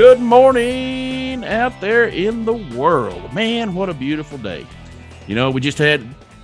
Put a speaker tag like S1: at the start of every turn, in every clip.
S1: Good morning out there in the world. Man, what a beautiful day. You know, we just had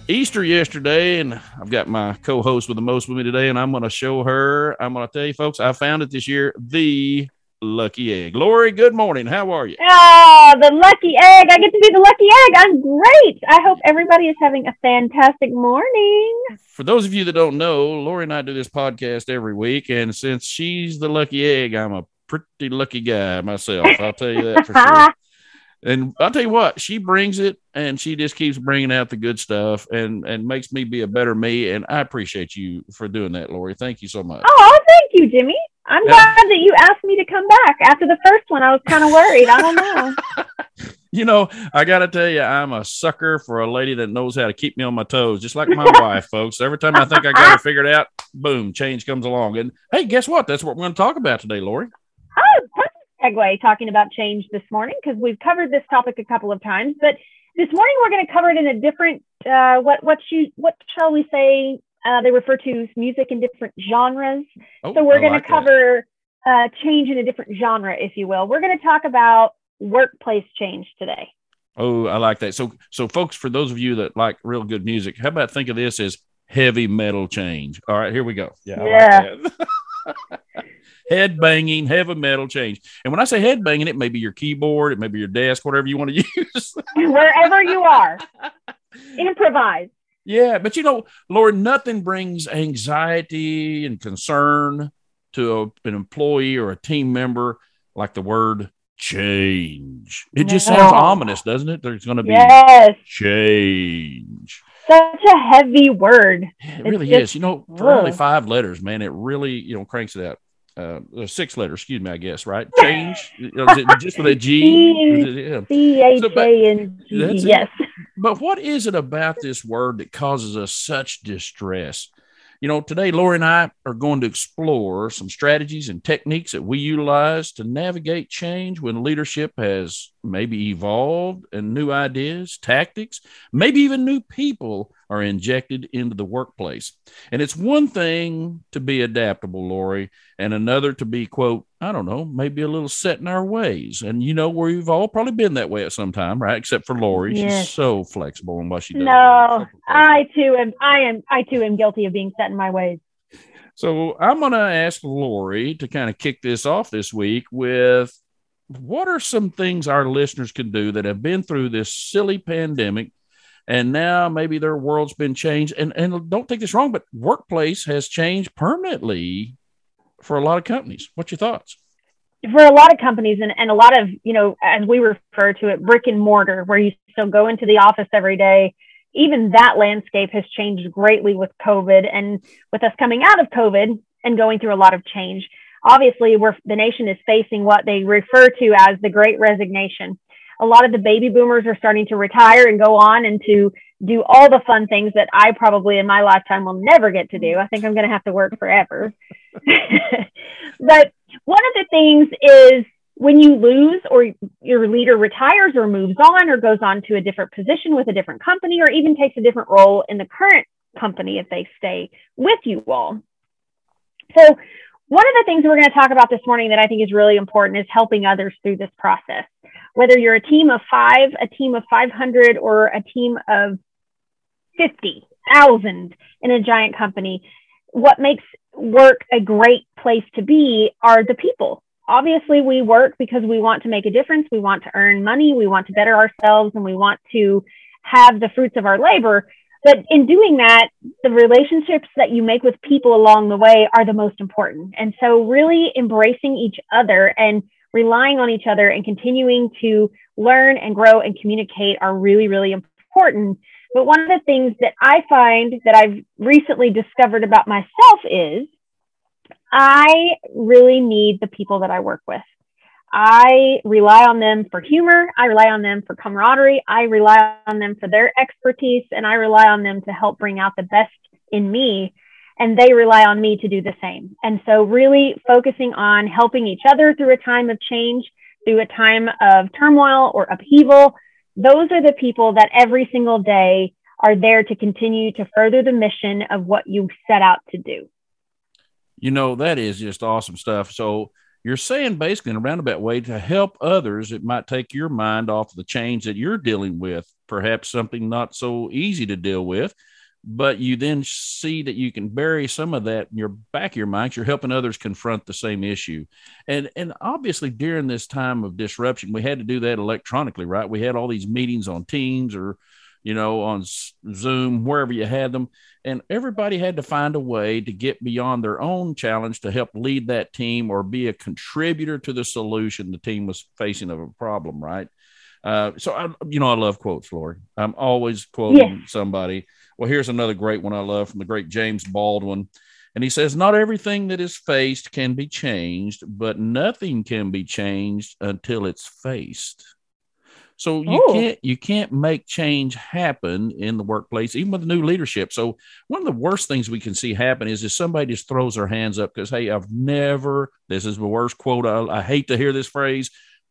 S1: Easter yesterday, and I've got my co host with the most with me today, and I'm going to show her. I'm going to tell you, folks, I found it this year the lucky egg. Lori, good morning. How are you?
S2: Oh, the lucky egg. I get to be the lucky egg. I'm great. I hope everybody is having a fantastic morning.
S1: For those of you that don't know, Lori and I do this podcast every week, and since she's the lucky egg, I'm a pretty lucky guy myself. I'll tell you that for sure. And I'll tell you what, she brings it and she just keeps bringing out the good stuff and and makes me be a better me. And I appreciate you for doing that, Lori. Thank you so much.
S2: Oh, oh thank you, Jimmy. I'm yeah. glad that you asked me to come back. After the first one, I was kind of worried. I don't know.
S1: you know, I got to tell you, I'm a sucker for a lady that knows how to keep me on my toes, just like my wife, folks. Every time I think I got her figured out, boom, change comes along. And hey, guess what? That's what we're going to talk about today, Lori.
S2: Oh, perfect segue talking about change this morning because we've covered this topic a couple of times. But this morning we're going to cover it in a different, uh, what what you what shall we say, uh, they refer to music in different genres. Oh, so we're going like to cover uh, change in a different genre, if you will. We're going to talk about workplace change today.
S1: Oh, I like that. So, so folks, for those of you that like real good music, how about think of this as heavy metal change? All right, here we go.
S2: Yeah. yeah.
S1: Like head banging, heavy metal change. And when I say head banging, it may be your keyboard, it may be your desk, whatever you want to use.
S2: Wherever you are, improvise.
S1: Yeah, but you know, Lori, nothing brings anxiety and concern to a, an employee or a team member like the word change. It just sounds ominous, doesn't it? There's going to be yes. change.
S2: Such a heavy word.
S1: It really just, is. You know, for ugh. only five letters, man, it really, you know, cranks it out. Uh, six letters, excuse me, I guess, right? Change. just with a G?
S2: C H A N G. Yes.
S1: But what is it about this word that causes us such distress? You know, today, Lori and I are going to explore some strategies and techniques that we utilize to navigate change when leadership has maybe evolved and new ideas, tactics, maybe even new people are injected into the workplace. And it's one thing to be adaptable, Lori, and another to be, quote, I don't know, maybe a little set in our ways. And you know, we've all probably been that way at some time, right? Except for Lori. Yes. She's so flexible in what she does.
S2: No, I too am I am I too am guilty of being set in my ways.
S1: So I'm gonna ask Lori to kind of kick this off this week with what are some things our listeners can do that have been through this silly pandemic and now maybe their world's been changed. And and don't take this wrong but workplace has changed permanently for a lot of companies. What's your thoughts?
S2: For a lot of companies and, and a lot of you know as we refer to it brick and mortar where you still go into the office every day. Even that landscape has changed greatly with covid and with us coming out of covid and going through a lot of change. Obviously we're the nation is facing what they refer to as the great resignation a lot of the baby boomers are starting to retire and go on and to do all the fun things that I probably in my lifetime will never get to do. I think I'm going to have to work forever. but one of the things is when you lose or your leader retires or moves on or goes on to a different position with a different company or even takes a different role in the current company if they stay with you all. So, one of the things we're going to talk about this morning that I think is really important is helping others through this process whether you're a team of five, a team of 500, or a team of 50,000 in a giant company, what makes work a great place to be are the people. Obviously, we work because we want to make a difference. We want to earn money. We want to better ourselves and we want to have the fruits of our labor. But in doing that, the relationships that you make with people along the way are the most important. And so, really embracing each other and relying on each other and continuing to learn and grow and communicate are really, really important. But one of the things that I find that I've recently discovered about myself is I really need the people that I work with. I rely on them for humor. I rely on them for camaraderie. I rely on them for their expertise and I rely on them to help bring out the best in me and they rely on me to do the same. And so, really focusing on helping each other through a time of change, through a time of turmoil or upheaval, those are the people that every single day are there to continue to further the mission of what you set out to do.
S1: You know, that is just awesome stuff. So, you're saying basically in a roundabout way to help others, it might take your mind off the change that you're dealing with, perhaps something not so easy to deal with. But you then see that you can bury some of that in your back of your mind. You're helping others confront the same issue, and and obviously during this time of disruption, we had to do that electronically, right? We had all these meetings on Teams or you know, on Zoom, wherever you had them. And everybody had to find a way to get beyond their own challenge to help lead that team or be a contributor to the solution the team was facing of a problem, right? Uh, so, I, you know, I love quotes, Lori. I'm always quoting yeah. somebody. Well, here's another great one I love from the great James Baldwin. And he says, Not everything that is faced can be changed, but nothing can be changed until it's faced. So you Ooh. can't you can't make change happen in the workplace, even with the new leadership. So one of the worst things we can see happen is if somebody just throws their hands up because hey, I've never. This is the worst quote. I, I hate to hear this phrase.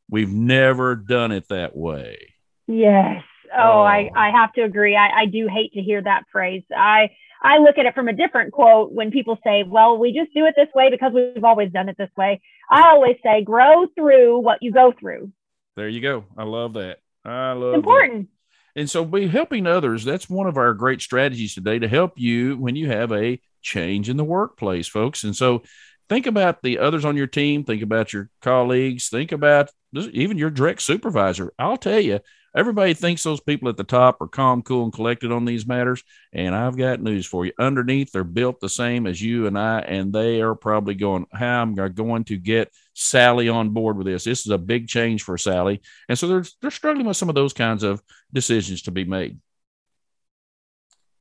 S1: We've never done it that way.
S2: Yes. Oh, oh. I oh. I have to agree. I, I do hate to hear that phrase. I I look at it from a different quote when people say, well, we just do it this way because we've always done it this way. I always say, grow through what you go through.
S1: There you go. I love that. I love it's
S2: important.
S1: That. And so be helping others. That's one of our great strategies today to help you when you have a change in the workplace, folks. And so think about the others on your team, think about your colleagues, think about even your direct supervisor. I'll tell you, Everybody thinks those people at the top are calm, cool, and collected on these matters. And I've got news for you. Underneath, they're built the same as you and I, and they are probably going, How am I going to get Sally on board with this? This is a big change for Sally. And so they're, they're struggling with some of those kinds of decisions to be made.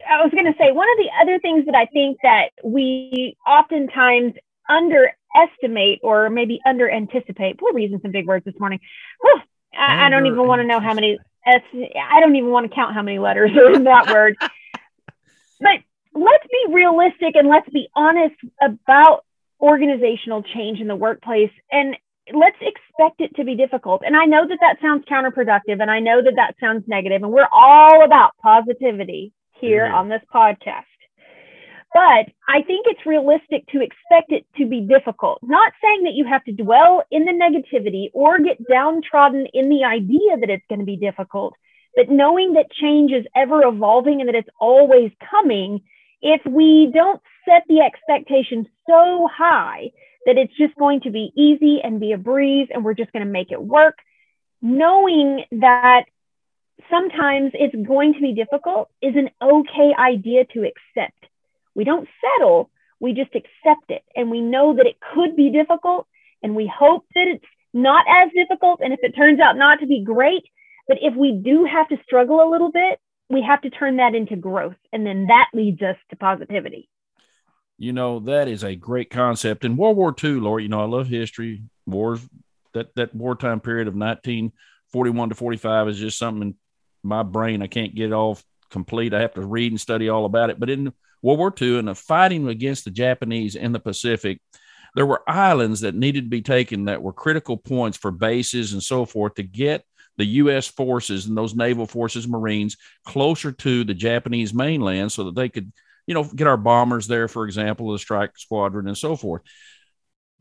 S2: I was going to say one of the other things that I think that we oftentimes underestimate or maybe under anticipate. We're using some big words this morning. Whew, I, I don't even want to know how many. I don't even want to count how many letters are in that word. But let's be realistic and let's be honest about organizational change in the workplace and let's expect it to be difficult. And I know that that sounds counterproductive and I know that that sounds negative and we're all about positivity here mm-hmm. on this podcast. But I think it's realistic to expect it to be difficult. Not saying that you have to dwell in the negativity or get downtrodden in the idea that it's going to be difficult, but knowing that change is ever evolving and that it's always coming, if we don't set the expectation so high that it's just going to be easy and be a breeze and we're just going to make it work, knowing that sometimes it's going to be difficult is an okay idea to accept we don't settle, we just accept it. And we know that it could be difficult and we hope that it's not as difficult. And if it turns out not to be great, but if we do have to struggle a little bit, we have to turn that into growth. And then that leads us to positivity.
S1: You know, that is a great concept. In World War II, Lori, you know, I love history. Wars, that, that wartime period of 1941 to 45 is just something in my brain. I can't get it all complete. I have to read and study all about it. But in World War II and the fighting against the Japanese in the Pacific, there were islands that needed to be taken that were critical points for bases and so forth to get the U.S. forces and those naval forces, Marines, closer to the Japanese mainland so that they could, you know, get our bombers there, for example, the strike squadron and so forth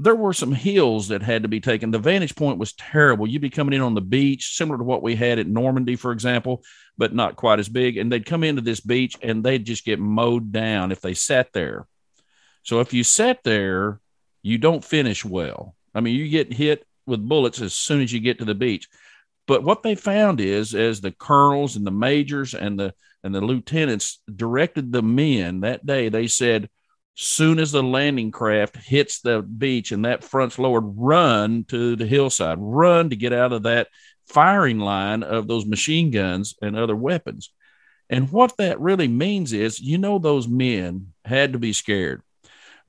S1: there were some hills that had to be taken. The vantage point was terrible. You'd be coming in on the beach, similar to what we had at Normandy, for example, but not quite as big. And they'd come into this beach and they'd just get mowed down if they sat there. So if you sat there, you don't finish well. I mean, you get hit with bullets as soon as you get to the beach. But what they found is, as the colonels and the majors and the and the lieutenants directed the men that day, they said, soon as the landing craft hits the beach and that front's lowered, run to the hillside, run to get out of that firing line of those machine guns and other weapons. And what that really means is, you know, those men had to be scared.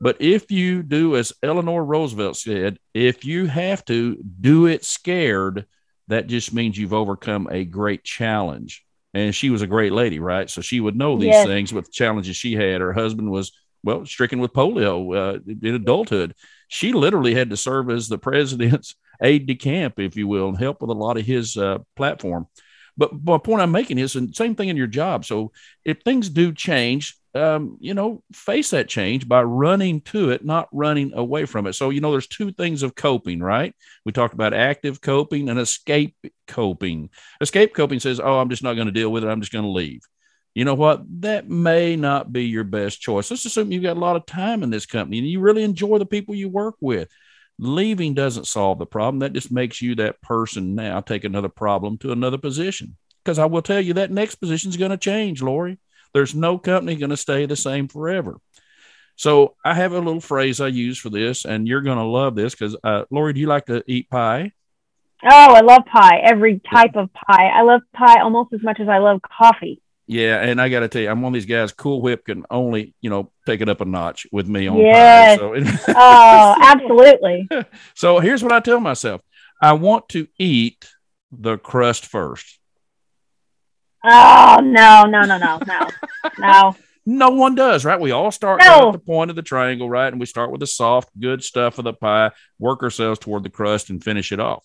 S1: But if you do as Eleanor Roosevelt said, if you have to do it scared, that just means you've overcome a great challenge. And she was a great lady, right? So she would know these yes. things with challenges she had. Her husband was well, stricken with polio uh, in adulthood. She literally had to serve as the president's aide de camp, if you will, and help with a lot of his uh, platform. But my point I'm making is the same thing in your job. So if things do change, um, you know, face that change by running to it, not running away from it. So, you know, there's two things of coping, right? We talked about active coping and escape coping. Escape coping says, oh, I'm just not going to deal with it. I'm just going to leave. You know what? That may not be your best choice. Let's assume you've got a lot of time in this company and you really enjoy the people you work with. Leaving doesn't solve the problem. That just makes you that person now take another problem to another position. Because I will tell you that next position is going to change, Lori. There's no company going to stay the same forever. So I have a little phrase I use for this, and you're going to love this because, uh, Lori, do you like to eat pie?
S2: Oh, I love pie. Every type of pie. I love pie almost as much as I love coffee.
S1: Yeah, and I got to tell you, I'm one of these guys. Cool Whip can only, you know, take it up a notch with me on
S2: yes. pie. So oh, absolutely.
S1: so here's what I tell myself: I want to eat the crust first.
S2: Oh no, no, no, no, no, no.
S1: No one does, right? We all start no. at the point of the triangle, right? And we start with the soft, good stuff of the pie, work ourselves toward the crust, and finish it off.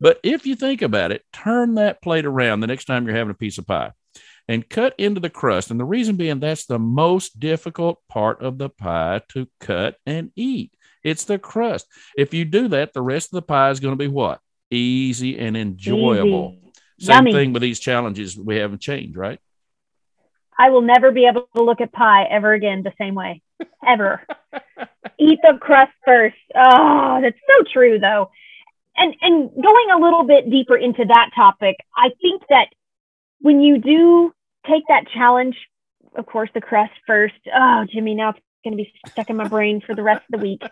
S1: But if you think about it, turn that plate around the next time you're having a piece of pie and cut into the crust. And the reason being that's the most difficult part of the pie to cut and eat. It's the crust. If you do that, the rest of the pie is going to be what? Easy and enjoyable. Easy. Same Yummy. thing with these challenges we haven't changed, right?
S2: I will never be able to look at pie ever again the same way. Ever. Eat the crust first. Oh, that's so true though. And and going a little bit deeper into that topic, I think that when you do take that challenge, of course, the crust first. Oh, Jimmy, now it's going to be stuck in my brain for the rest of the week.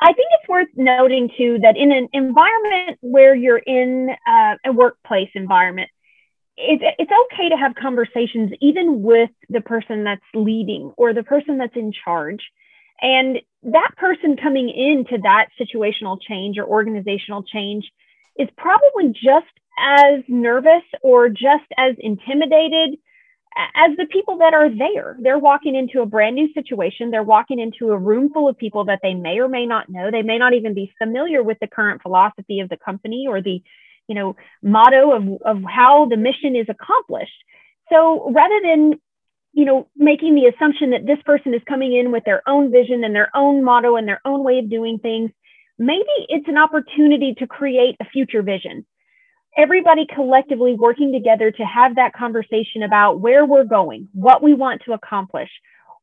S2: I think it's worth noting too that in an environment where you're in uh, a workplace environment, it's, it's okay to have conversations even with the person that's leading or the person that's in charge. And that person coming into that situational change or organizational change is probably just as nervous or just as intimidated as the people that are there. They're walking into a brand new situation. They're walking into a room full of people that they may or may not know. They may not even be familiar with the current philosophy of the company or the, you know, motto of, of how the mission is accomplished. So rather than, you know, making the assumption that this person is coming in with their own vision and their own motto and their own way of doing things, maybe it's an opportunity to create a future vision everybody collectively working together to have that conversation about where we're going, what we want to accomplish,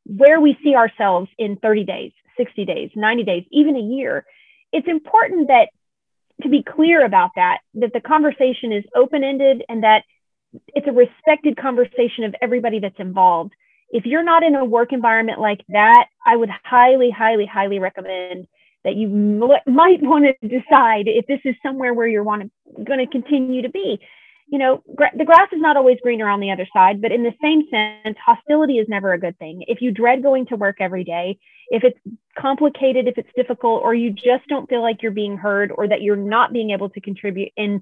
S2: where we see ourselves in 30 days, 60 days, 90 days, even a year. It's important that to be clear about that, that the conversation is open ended and that it's a respected conversation of everybody that's involved. If you're not in a work environment like that, I would highly, highly, highly recommend that you m- might want to decide if this is somewhere where you're want to going to continue to be. You know gra- the grass is not always greener on the other side but in the same sense hostility is never a good thing. If you dread going to work every day if it's complicated if it's difficult or you just don't feel like you're being heard or that you're not being able to contribute in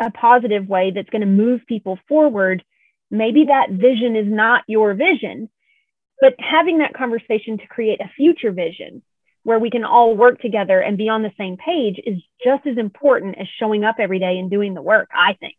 S2: a positive way that's going to move people forward maybe that vision is not your vision. But having that conversation to create a future vision where we can all work together and be on the same page is just as important as showing up every day and doing the work, I think.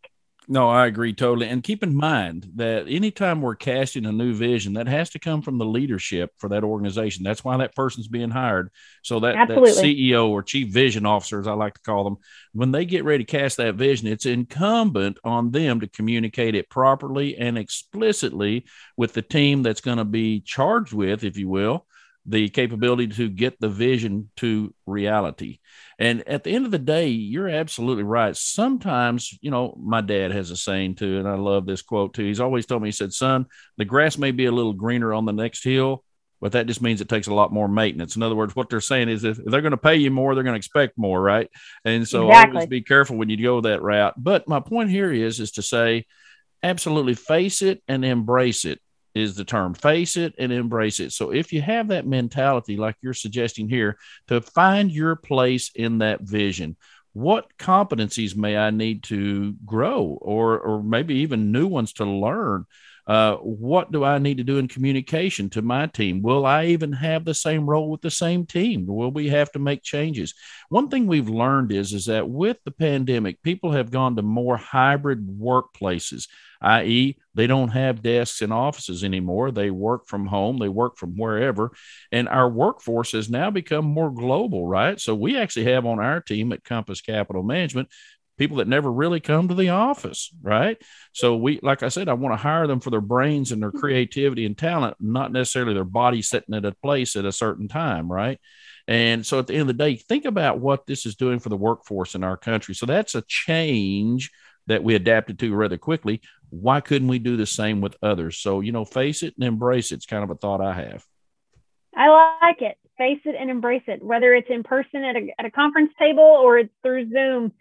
S1: No, I agree totally. And keep in mind that anytime we're casting a new vision, that has to come from the leadership for that organization. That's why that person's being hired. So that, that CEO or chief vision officer, as I like to call them, when they get ready to cast that vision, it's incumbent on them to communicate it properly and explicitly with the team that's going to be charged with, if you will, the capability to get the vision to reality. And at the end of the day, you're absolutely right. Sometimes, you know, my dad has a saying too, and I love this quote too. He's always told me, he said, Son, the grass may be a little greener on the next hill, but that just means it takes a lot more maintenance. In other words, what they're saying is if they're going to pay you more, they're going to expect more, right? And so exactly. always be careful when you go that route. But my point here is is to say, absolutely face it and embrace it is the term face it and embrace it. So if you have that mentality, like you're suggesting here, to find your place in that vision, what competencies may I need to grow or, or maybe even new ones to learn? Uh, what do I need to do in communication to my team? Will I even have the same role with the same team? Will we have to make changes? One thing we've learned is, is that with the pandemic, people have gone to more hybrid workplaces, i.e., they don't have desks in offices anymore. They work from home, they work from wherever. And our workforce has now become more global, right? So we actually have on our team at Compass Capital Management people that never really come to the office, right? So we, like I said, I want to hire them for their brains and their creativity and talent, not necessarily their body sitting at a place at a certain time, right? And so at the end of the day, think about what this is doing for the workforce in our country. So that's a change that we adapted to rather quickly. Why couldn't we do the same with others? So, you know, face it and embrace it. It's kind of a thought I have.
S2: I like it. Face it and embrace it, whether it's in person at a, at a conference table or it's through Zoom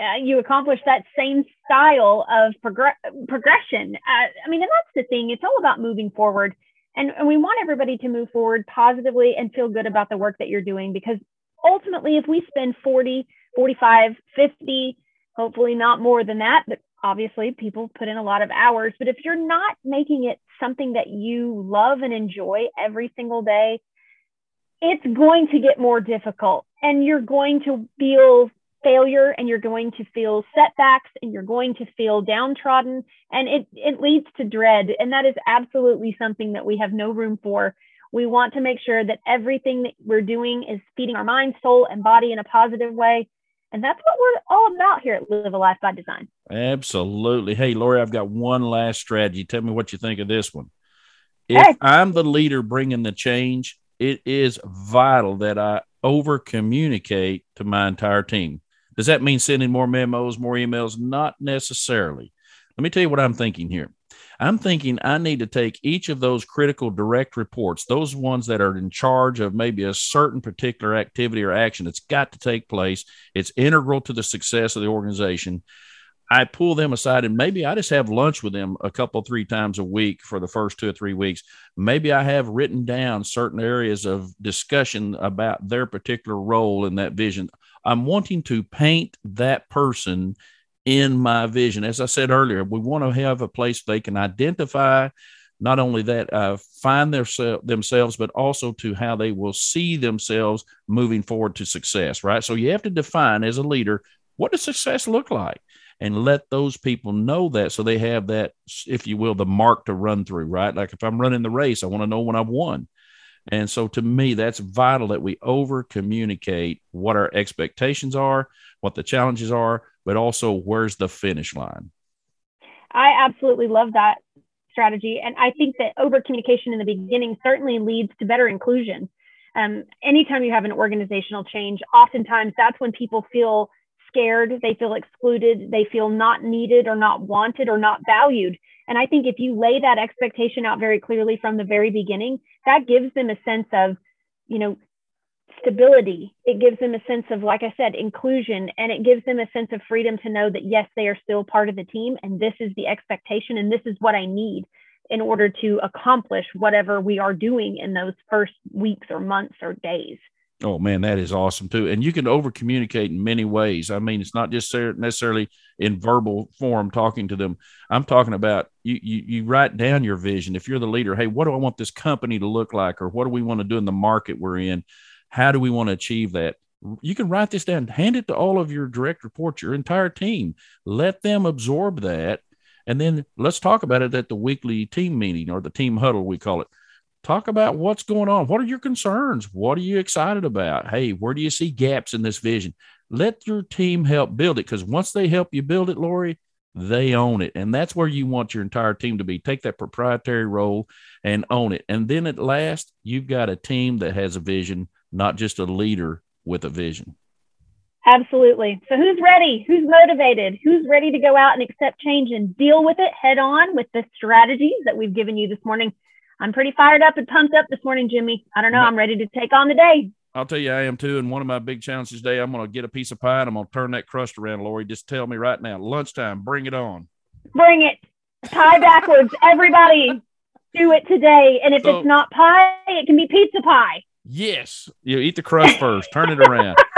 S2: uh, you accomplish that same style of progr- progression. Uh, I mean, and that's the thing. It's all about moving forward. And, and we want everybody to move forward positively and feel good about the work that you're doing because ultimately, if we spend 40, 45, 50, hopefully not more than that, but obviously people put in a lot of hours. But if you're not making it something that you love and enjoy every single day, it's going to get more difficult and you're going to feel failure and you're going to feel setbacks and you're going to feel downtrodden and it, it leads to dread and that is absolutely something that we have no room for we want to make sure that everything that we're doing is feeding our mind soul and body in a positive way and that's what we're all about here at live a life by design
S1: absolutely hey lori i've got one last strategy tell me what you think of this one if hey. i'm the leader bringing the change it is vital that i over communicate to my entire team does that mean sending more memos, more emails? Not necessarily. Let me tell you what I'm thinking here. I'm thinking I need to take each of those critical direct reports, those ones that are in charge of maybe a certain particular activity or action that's got to take place. It's integral to the success of the organization. I pull them aside and maybe I just have lunch with them a couple, three times a week for the first two or three weeks. Maybe I have written down certain areas of discussion about their particular role in that vision. I'm wanting to paint that person in my vision. As I said earlier, we want to have a place they can identify not only that uh, find their, themselves, but also to how they will see themselves moving forward to success. Right. So you have to define as a leader what does success look like, and let those people know that so they have that, if you will, the mark to run through. Right. Like if I'm running the race, I want to know when I've won. And so to me, that's vital that we over communicate what our expectations are, what the challenges are, but also where's the finish line.
S2: I absolutely love that strategy. And I think that over communication in the beginning certainly leads to better inclusion. Um, anytime you have an organizational change, oftentimes that's when people feel scared, they feel excluded, they feel not needed or not wanted or not valued. And I think if you lay that expectation out very clearly from the very beginning, that gives them a sense of, you know, stability. It gives them a sense of, like I said, inclusion, and it gives them a sense of freedom to know that, yes, they are still part of the team, and this is the expectation, and this is what I need in order to accomplish whatever we are doing in those first weeks or months or days.
S1: Oh man, that is awesome too. And you can over communicate in many ways. I mean, it's not just necessarily in verbal form talking to them. I'm talking about you, you, you write down your vision. If you're the leader, hey, what do I want this company to look like? Or what do we want to do in the market we're in? How do we want to achieve that? You can write this down, hand it to all of your direct reports, your entire team. Let them absorb that. And then let's talk about it at the weekly team meeting or the team huddle, we call it talk about what's going on. What are your concerns? What are you excited about? Hey, where do you see gaps in this vision? Let your team help build it because once they help you build it, Lori, they own it. And that's where you want your entire team to be. Take that proprietary role and own it. And then at last, you've got a team that has a vision, not just a leader with a vision.
S2: Absolutely. So, who's ready? Who's motivated? Who's ready to go out and accept change and deal with it head on with the strategies that we've given you this morning? I'm pretty fired up and pumped up this morning, Jimmy. I don't know. I'm ready to take on the day.
S1: I'll tell you, I am too. And one of my big challenges today, I'm going to get a piece of pie and I'm going to turn that crust around, Lori. Just tell me right now, lunchtime, bring it on.
S2: Bring it. Pie backwards. Everybody do it today. And if so, it's not pie, it can be pizza pie.
S1: Yes. You eat the crust first, turn it around.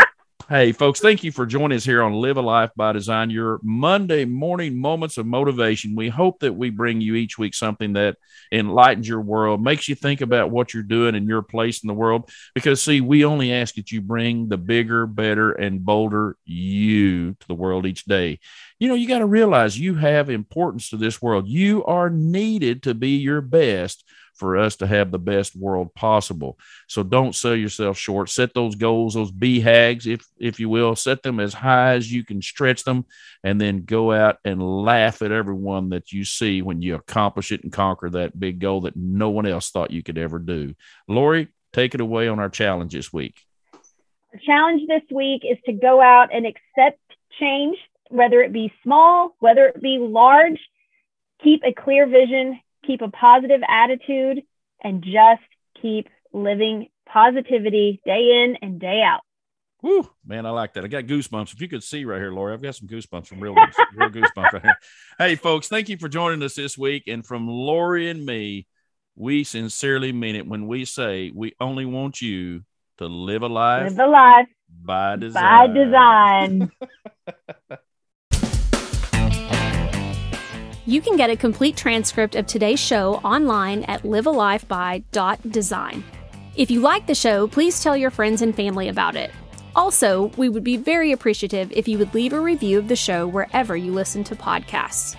S1: Hey, folks, thank you for joining us here on Live a Life by Design, your Monday morning moments of motivation. We hope that we bring you each week something that enlightens your world, makes you think about what you're doing and your place in the world. Because, see, we only ask that you bring the bigger, better, and bolder you to the world each day. You know, you got to realize you have importance to this world. You are needed to be your best for us to have the best world possible. So don't sell yourself short. Set those goals, those BHAGs, if if you will, set them as high as you can stretch them, and then go out and laugh at everyone that you see when you accomplish it and conquer that big goal that no one else thought you could ever do. Lori, take it away on our challenge this week.
S2: Our challenge this week is to go out and accept change, whether it be small, whether it be large. Keep a clear vision, keep a positive attitude, and just keep living positivity day in and day out.
S1: Woo, man, I like that. I got goosebumps. If you could see right here, Lori, I've got some goosebumps from real, real goosebumps right here. Hey, folks, thank you for joining us this week. And from Lori and me, we sincerely mean it when we say we only want you to live a life,
S2: live a life
S1: by design.
S2: By design.
S3: You can get a complete transcript of today's show online at livealifeby.design. If you like the show, please tell your friends and family about it. Also, we would be very appreciative if you would leave a review of the show wherever you listen to podcasts.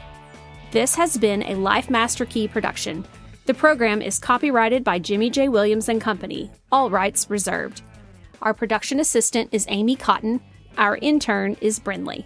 S3: This has been a Life Master Key production. The program is copyrighted by Jimmy J. Williams and Company, all rights reserved. Our production assistant is Amy Cotton. Our intern is Brinley.